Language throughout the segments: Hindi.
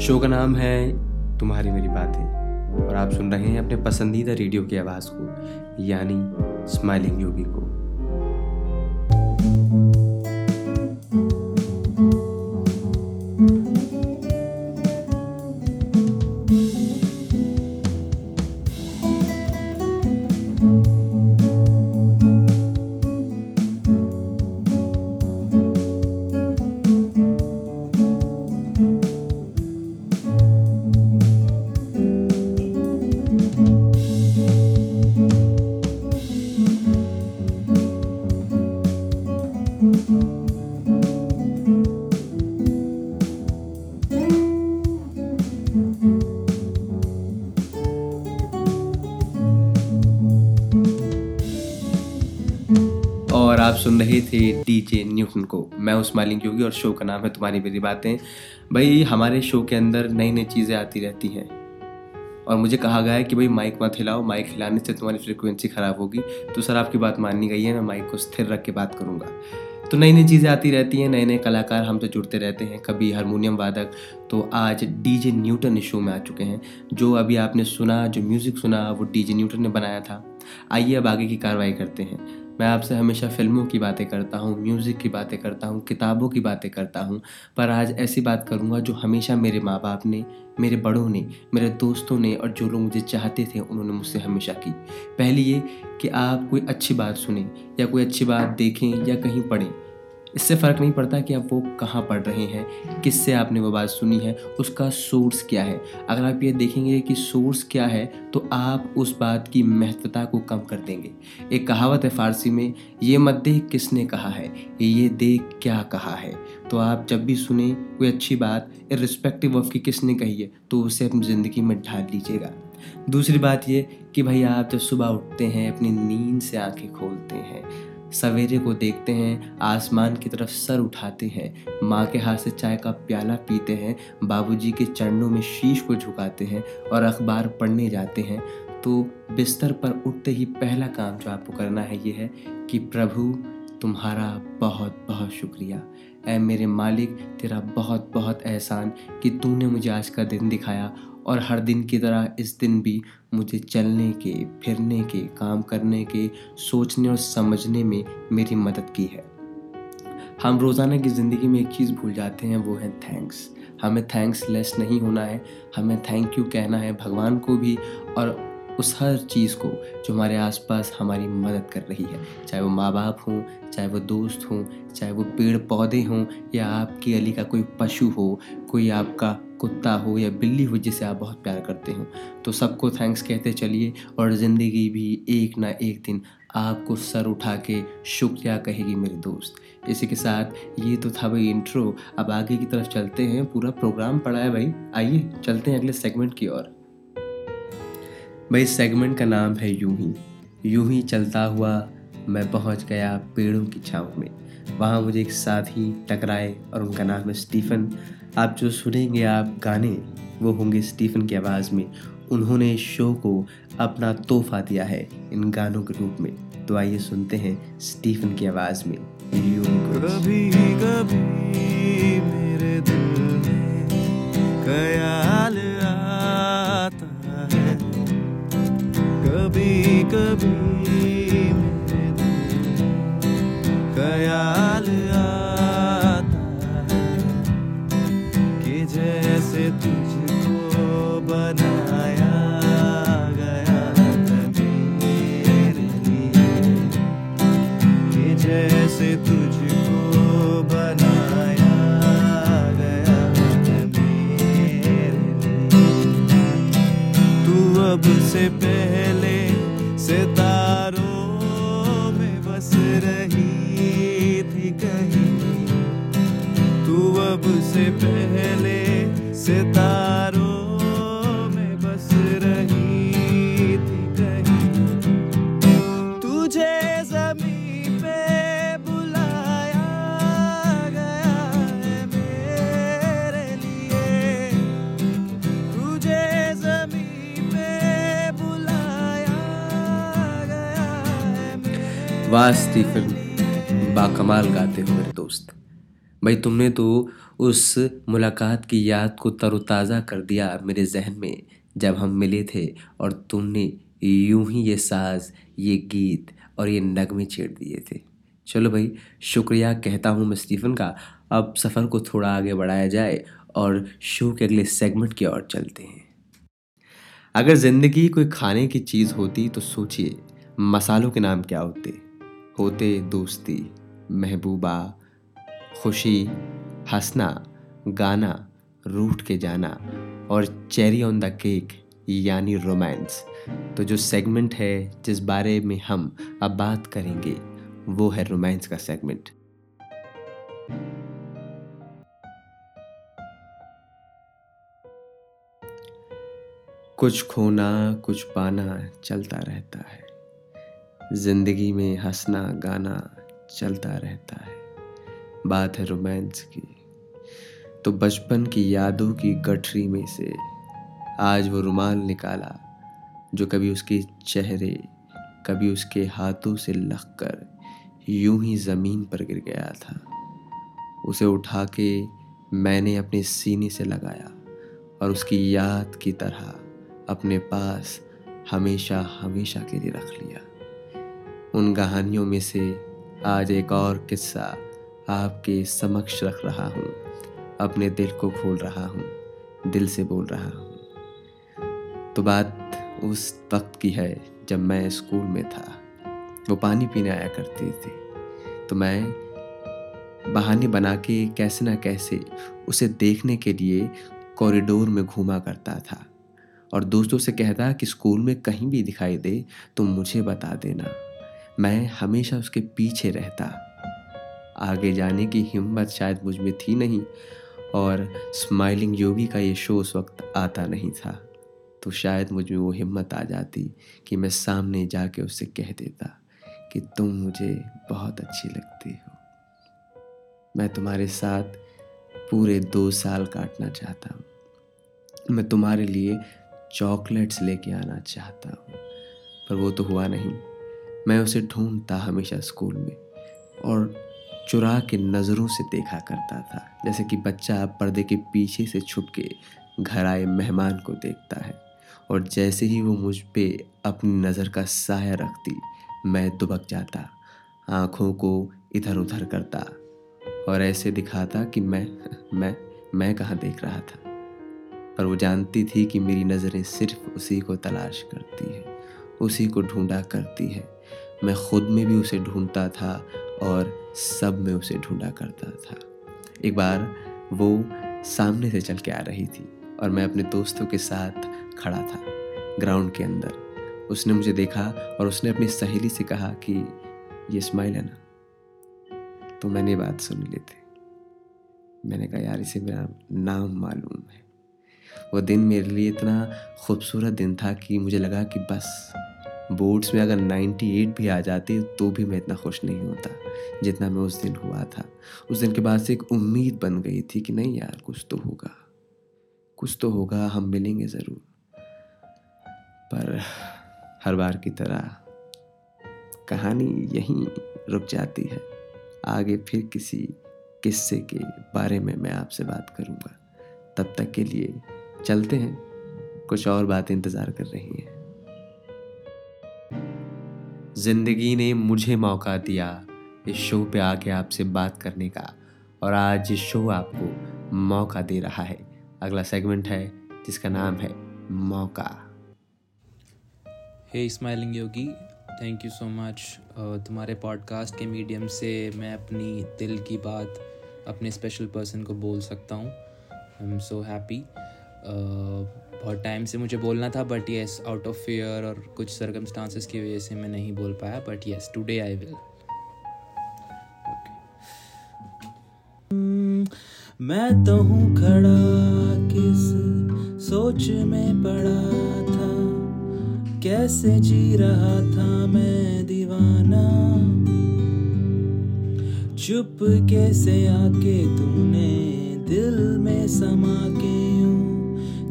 शो का नाम है तुम्हारी मेरी बातें। और आप सुन रहे हैं अपने पसंदीदा रेडियो की आवाज़ को, यानी स्माइलिंग योगी को। रहे थे डीजे न्यूटन को मैं उस स्माइलिंग योगी और शो का नाम है तुम्हारी मेरी बातें। भाई, हमारे शो के अंदर नई नई चीज़ें आती रहती हैं। और मुझे कहा गया है कि भाई, माइक मत हिलाओ, माइक हिलाने से तुम्हारी फ्रिक्वेंसी ख़राब होगी। तो सर, आपकी बात माननी गई है, मैं माइक को स्थिर रख के बात करूँगा। तो नई नई चीज़ें आती रहती हैं नए नए कलाकार हमसे जुड़ते रहते हैं, कभी हारमोनियम वादक। तो आज डीजे न्यूटन इस शो में आ चुके हैं। जो अभी आपने सुना, जो म्यूज़िक सुना, वो डीजे न्यूटन ने बनाया था। आइए अब आगे की कार्रवाई करते हैं। मैं आपसे हमेशा फ़िल्मों की बातें करता हूँ, म्यूज़िक की बातें करता हूँ, किताबों की बातें करता हूँ, पर आज ऐसी बात करूँगा जो हमेशा मेरे माँ बाप ने, मेरे बड़ों ने, मेरे दोस्तों ने और जो लोग मुझे चाहते थे, उन्होंने मुझसे हमेशा की। पहली ये कि आप कोई अच्छी बात सुने या कोई अच्छी बात देखें या कहीं पढ़ें। इससे फ़र्क नहीं पड़ता कि आप वो कहाँ पढ़ रहे हैं, किससे आपने वो बात सुनी है, उसका सोर्स क्या है। अगर आप ये देखेंगे कि सोर्स क्या है तो आप उस बात की महत्वता को कम कर देंगे। एक कहावत है फ़ारसी में, ये मत देख किसने कहा है, ये देख क्या कहा है। तो आप जब भी सुने कोई अच्छी बात इरिस्पेक्टिव ऑफ़ की किसने कही है तो उसे अपनी ज़िंदगी में ढाल लीजिएगा। दूसरी बात ये कि भाई आप जब सुबह उठते हैं, अपनी नींद से आँखें खोलते हैं सवेरे को देखते हैं, आसमान की तरफ़ सर उठाते हैं। माँ के हाथ से चाय का प्याला पीते हैं, बाबूजी के चरणों में शीश को झुकाते हैं और अखबार पढ़ने जाते हैं। तो बिस्तर पर उठते ही पहला काम जो आपको करना है ये है कि, प्रभु, तुम्हारा बहुत बहुत शुक्रिया। ऐ मेरे मालिक, तेरा बहुत बहुत एहसान कि तूने मुझे आज का दिन दिखाया और हर दिन की तरह इस दिन भी मुझे चलने के, फिरने के, काम करने के, सोचने और समझने में मेरी मदद की है। हम रोज़ाना की ज़िंदगी में एक चीज़ भूल जाते हैं, वो है थैंक्स हमें थैंक्स लेस नहीं होना है, हमें थैंक यू कहना है, भगवान को भी और उस हर चीज़ को जो हमारे आसपास हमारी मदद कर रही है। चाहे वो माँ बाप हों, चाहे वो दोस्त हों, चाहे वो पेड़ पौधे हों, या आपकी अली का कोई पशु हो, कोई आपका कुत्ता हो या बिल्ली हो जिसे आप बहुत प्यार करते हो। तो सबको थैंक्स कहते चलिए और ज़िंदगी भी एक ना एक दिन आपको सर उठा के शुक्रिया कहेगी मेरे दोस्त। इसी के साथ ये तो था भाई इंट्रो अब आगे की तरफ़ चलते हैं। पूरा प्रोग्राम पड़ा है भाई। आइए, चलते हैं अगले सेगमेंट की ओर। भाई सेगमेंट का नाम है यूँ ही। यूँ ही चलता हुआ मैं पहुँच गया पेड़ों की छाँव में। वहाँ मुझे एक साथी टकराए और उनका नाम है स्टीफन। आप जो सुनेंगे आप गाने, वो होंगे स्टीफन की आवाज़ में। उन्होंने शो को अपना तोहफा दिया है इन गानों के रूप में। तो आइए सुनते हैं स्टीफन की आवाज़ में। कभी कभी मेरे दिल में ख्याल मेरे वाह स्टीफन बाकमाल गाते हो मेरे दोस्त। भाई तुमने तो उस मुलाकात की याद को तरोताज़ा कर दिया मेरे जहन में, जब हम मिले थे और तुमने यूँ ही ये साज, ये गीत और ये नगमे छेड़ दिए थे। चलो भाई, शुक्रिया कहता हूँ मैं स्टीफन का। अब सफ़र को थोड़ा आगे बढ़ाया जाए और शो के अगले सेगमेंट की ओर चलते हैं। अगर ज़िंदगी कोई खाने की चीज़ होती तो सोचिए, मसालों के नाम क्या होते? होते दोस्ती, महबूबा, खुशी, हंसना, गाना, रूठ के जाना और चेरी ऑन द केक यानी रोमांस तो जो सेगमेंट है, जिस बारे में हम अब बात करेंगे, वो है रोमांस का सेगमेंट कुछ खोना, कुछ पाना चलता रहता है। ज़िंदगी में हंसना, गाना चलता रहता है। बात है रोमांस की। तो बचपन की यादों की गठरी में से आज वो रुमाल निकाला, जो कभी उसके चेहरे, कभी उसके हाथों से लग कर यूँ ही ज़मीन पर गिर गया था। उसे उठा के मैंने अपने सीने से लगाया और उसकी याद की तरह अपने पास हमेशा हमेशा के लिए रख लिया। उन कहानियों में से आज एक और किस्सा आपके समक्ष रख रहा हूँ। अपने दिल को खोल रहा हूँ, दिल से बोल रहा हूँ। तो बात उस वक्त की है जब मैं स्कूल में था। वो पानी पीने आया करती थी। तो मैं बहाने बना के कैसे ना कैसे उसे देखने के लिए कॉरिडोर में घूमा करता था। और दोस्तों से कहता कि स्कूल में कहीं भी दिखाई दे तो मुझे बता देना। मैं हमेशा उसके पीछे रहता। आगे जाने की हिम्मत शायद मुझमें थी नहीं, और स्माइलिंग योगी का ये शो उस वक्त आता नहीं था। तो शायद मुझमें वो हिम्मत आ जाती कि मैं सामने जाके उससे कह देता कि तुम मुझे बहुत अच्छी लगती हो। मैं तुम्हारे साथ पूरे दो साल काटना चाहता हूँ। मैं तुम्हारे लिए चॉकलेट्स लेके आना चाहता हूँ, पर वो तो हुआ नहीं। मैं उसे ढूंढता हमेशा स्कूल में और चुरा के नज़रों से देखा करता था, जैसे कि बच्चा पर्दे के पीछे से छुप के घर आए मेहमान को देखता है। और जैसे ही वो मुझ पे अपनी नज़र का साया रखती, मैं दुबक जाता, आँखों को इधर उधर करता और ऐसे दिखाता कि मैं मैं मैं कहाँ देख रहा था। पर वो जानती थी कि मेरी नज़रें सिर्फ़ उसी को तलाश करती है, उसी को ढूंढा करती है। मैं खुद में भी उसे ढूंढता था और सब में उसे ढूंढा करता था। एक बार वो सामने से चल के आ रही थी और मैं अपने दोस्तों के साथ खड़ा था ग्राउंड के अंदर। उसने मुझे देखा और उसने अपनी सहेली से कहा कि, ये स्माइल है ना? तो मैंने बात सुन ली थी। मैंने कहा, यार, इसे मेरा नाम मालूम है। वो दिन मेरे लिए इतना खूबसूरत दिन था कि मुझे लगा कि बस बोर्ड्स में अगर 98 भी आ जाते तो भी मैं इतना खुश नहीं होता, जितना मैं उस दिन हुआ था। उस दिन के बाद से एक उम्मीद बन गई थी कि नहीं यार, कुछ तो होगा। कुछ तो होगा, हम मिलेंगे ज़रूर। पर हर बार की तरह कहानी यहीं रुक जाती है। आगे फिर किसी किस्से के बारे में मैं आपसे बात करूँगा। तब तक के लिए चलते हैं, कुछ और बातें इंतज़ार कर रही हैं। ज़िंदगी ने मुझे मौका दिया इस शो पे आके आपसे बात करने का। और आज ये शो आपको मौका दे रहा है। अगला सेगमेंट है, जिसका नाम है मौका। Hey smiling Yogi thank you so much तुम्हारे पॉडकास्ट के मीडियम से मैं अपनी दिल की बात, अपने स्पेशल पर्सन को बोल सकता हूँ। आई एम सो हैप्पी बहुत टाइम से मुझे बोलना था but yes out of fair और कुछ सर्कमस्टांसिस की वजह से मैं नहीं बोल पाया but yes today I will मैं तो हूँ खड़ा, किस सोच में पड़ा था? कैसे जी रहा था मैं दीवाना? चुप कैसे आके तूने दिल में समा के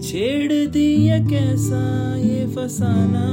छेड़ दिया कैसा ये फसाना?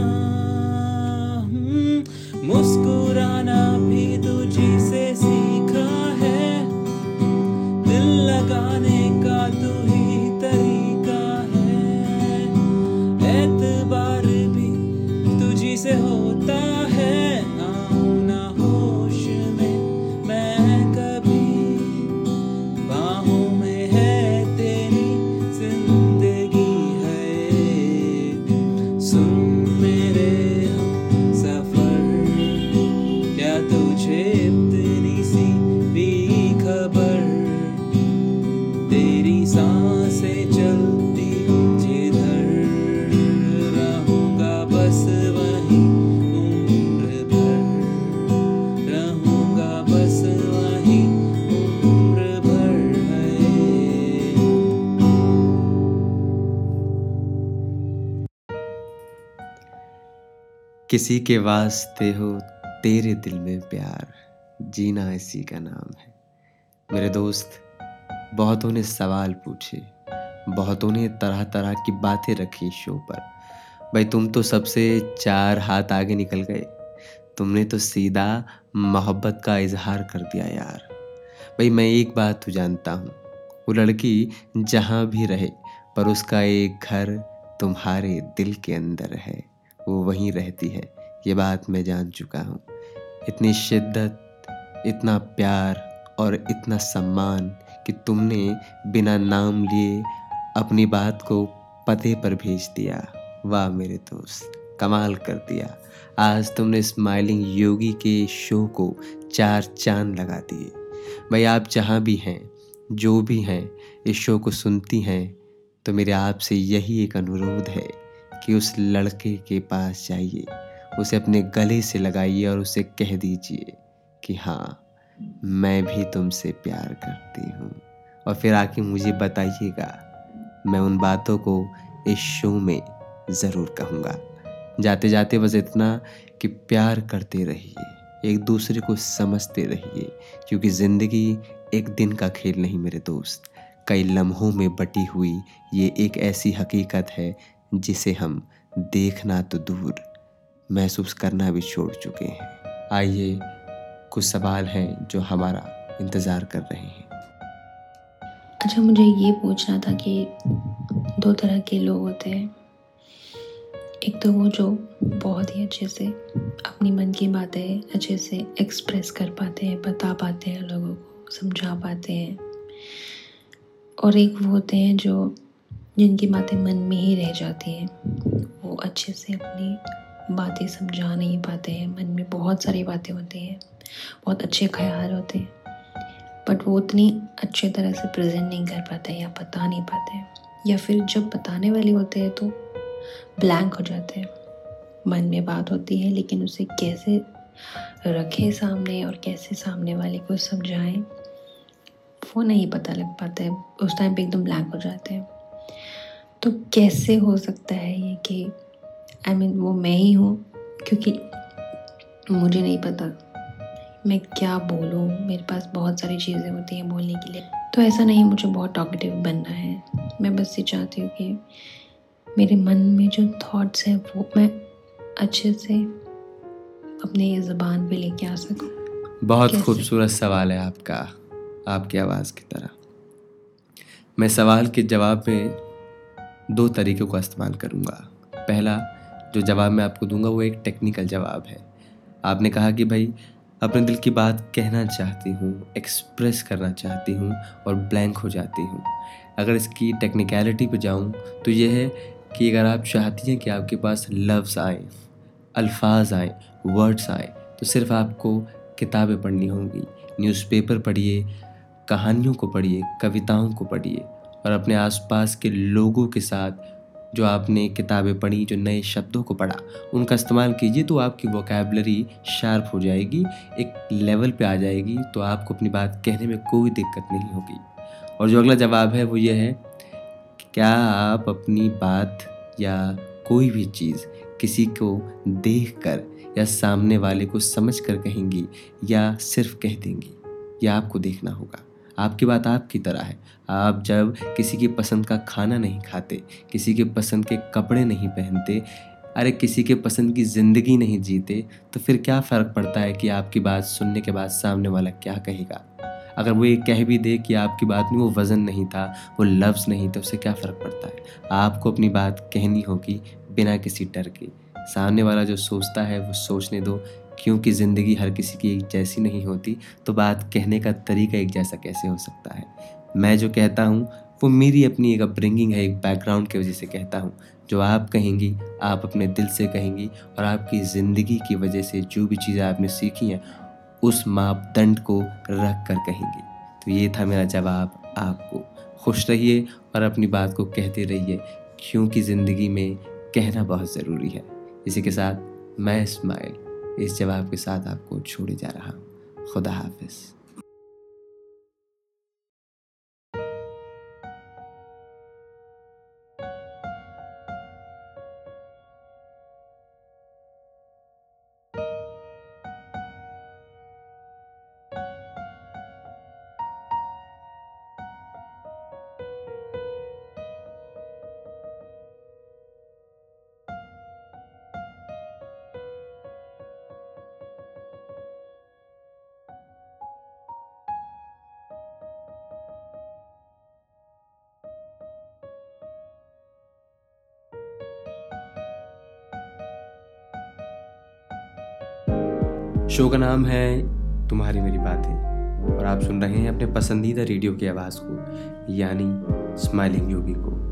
किसी के वास्ते हो तेरे दिल में प्यार। जीना इसी का नाम है। मेरे दोस्त, बहुतों ने सवाल पूछे। बहुतों ने तरह तरह की बातें रखी शो पर। भाई, तुम तो सबसे चार हाथ आगे निकल गए। तुमने तो सीधा मोहब्बत का इजहार कर दिया यार। भाई, मैं एक बात तो जानता हूँ। वो लड़की जहाँ भी रहे, पर उसका एक घर तुम्हारे दिल के अंदर है। वो वहीं रहती है। ये बात मैं जान चुका हूँ। इतनी शिद्दत, इतना प्यार और इतना सम्मान कि तुमने बिना नाम लिए अपनी बात को पते पर भेज दिया। वाह मेरे दोस्त, कमाल कर दिया। आज तुमने स्माइलिंग योगी के शो को चार चाँद लगा दिए। भाई आप जहाँ भी हैं, जो भी हैं, इस शो को सुनती हैं तो मेरे आपसे यही एक अनुरोध है कि उस लड़के के पास जाइए। उसे अपने गले से लगाइए और उसे कह दीजिए कि हाँ मैं भी तुमसे प्यार करती हूँ। और फिर आके मुझे बताइएगा। मैं उन बातों को इस शो में ज़रूर कहूँगा। जाते जाते बस इतना कि प्यार करते रहिए, एक दूसरे को समझते रहिए, क्योंकि ज़िंदगी एक दिन का खेल नहीं मेरे दोस्त। कई लम्हों में बटी हुई ये एक ऐसी हकीकत है जिसे हम देखना तो दूर महसूस करना भी छोड़ चुके हैं। आइए, कुछ सवाल हैं जो हमारा इंतज़ार कर रहे हैं। अच्छा मुझे ये पूछना था कि दो तरह के लोग होते हैं। एक तो वो जो बहुत ही अच्छे से अपनी मन की बातें अच्छे से एक्सप्रेस कर पाते हैं, बता पाते हैं लोगों को, समझा पाते हैं। और एक वो होते हैं जो जिनकी बातें मन में ही रह जाती हैं, वो अच्छे से अपनी बातें समझा नहीं पाते हैं। मन में बहुत सारी बातें होती हैं, बहुत अच्छे ख्याल होते हैं बट वो उतनी अच्छे तरह से प्रेजेंट नहीं कर पाते या बता नहीं पाते या फिर जब बताने वाले होते हैं तो ब्लैंक हो जाते हैं। मन में बात होती है, लेकिन उसे कैसे रखें सामने और कैसे सामने वाले को समझाएँ, वो नहीं पता लग पाता है। उस टाइम पे एकदम ब्लैंक हो जाते हैं। तो कैसे हो सकता है ये कि आई I मीन mean, वो मैं ही हूँ क्योंकि मुझे नहीं पता। मैं क्या बोलूँ? मेरे पास बहुत सारी चीज़ें होती हैं बोलने के लिए। तो ऐसा नहीं मुझे बहुत टॉकेटिव बनना है। मैं बस ये चाहती हूँ कि मेरे मन में जो थॉट्स हैं वो मैं अच्छे से अपने ज़बान पे लेके आ सकूँ। बहुत खूबसूरत सवाल है आपका आपकी आवाज़ की तरह। मैं सवाल के जवाब में दो तरीक़ों का इस्तेमाल करूँगा। पहला, जो जवाब मैं आपको दूँगा, वो एक टेक्निकल जवाब है। आपने कहा कि भाई, अपने दिल की बात कहना चाहती हूँ एक्सप्रेस करना चाहती हूँ और ब्लैंक हो जाती हूँ। अगर इसकी टेक्निकलिटी पे जाऊँ तो ये है कि अगर आप चाहती हैं कि आपके पास लफ्ज़ आए, अल्फाज आए वर्ड्स आए तो सिर्फ़ आपको किताबें पढ़नी होंगी। न्यूज़पेपर पढ़िए, कहानियों को पढ़िए, कविताओं को पढ़िए और अपने आसपास के लोगों के साथ जो आपने किताबें पढ़ी, जो नए शब्दों को पढ़ा, उनका इस्तेमाल कीजिए तो आपकी वोकेबलरी शार्प हो जाएगी, एक लेवल पे आ जाएगी तो आपको अपनी बात कहने में कोई दिक्कत नहीं होगी। और जो अगला जवाब है वो ये है क्या आप अपनी बात या कोई भी चीज़ किसी को देख कर या सामने वाले को समझ कर कहेंगी या सिर्फ़ कह देंगी? या आपको देखना होगा। आपकी बात आपकी तरह है। आप जब किसी की पसंद का खाना नहीं खाते, किसी के पसंद के कपड़े नहीं पहनते, अरे किसी के पसंद की ज़िंदगी नहीं जीते तो फिर क्या फ़र्क पड़ता है कि आपकी बात सुनने के बाद सामने वाला क्या कहेगा? अगर वो ये कह भी दे कि आपकी बात में वो वज़न नहीं था, वो लफ्ज़ नहीं तो उससे क्या फ़र्क पड़ता है? आपको अपनी बात कहनी होगी बिना किसी डर के। सामने वाला जो सोचता है, वो सोचने दो क्योंकि ज़िंदगी हर किसी की एक जैसी नहीं होती तो बात कहने का तरीका एक जैसा कैसे हो सकता है? मैं जो कहता हूँ, वो मेरी अपनी एक अपब्रिंगिंग है, एक बैकग्राउंड की वजह से कहता हूँ। जो आप कहेंगी, आप अपने दिल से कहेंगी और आपकी ज़िंदगी की वजह से जो भी चीज़ें आपने सीखी हैं, उस मापदंड को रख कर कहेंगी। तो ये था मेरा जवाब आपको। खुश रहिए और अपनी बात को कहते रहिए, क्योंकि ज़िंदगी में कहना बहुत ज़रूरी है। इसी के साथ मैं इस्माइल इस जवाब के साथ आपको छोड़े जा रहा हूँ। खुदा हाफिज़। शो का नाम है तुम्हारी मेरी बातें। और आप सुन रहे हैं अपने पसंदीदा रेडियो की आवाज़ को, यानी स्माइलिंग योगी को।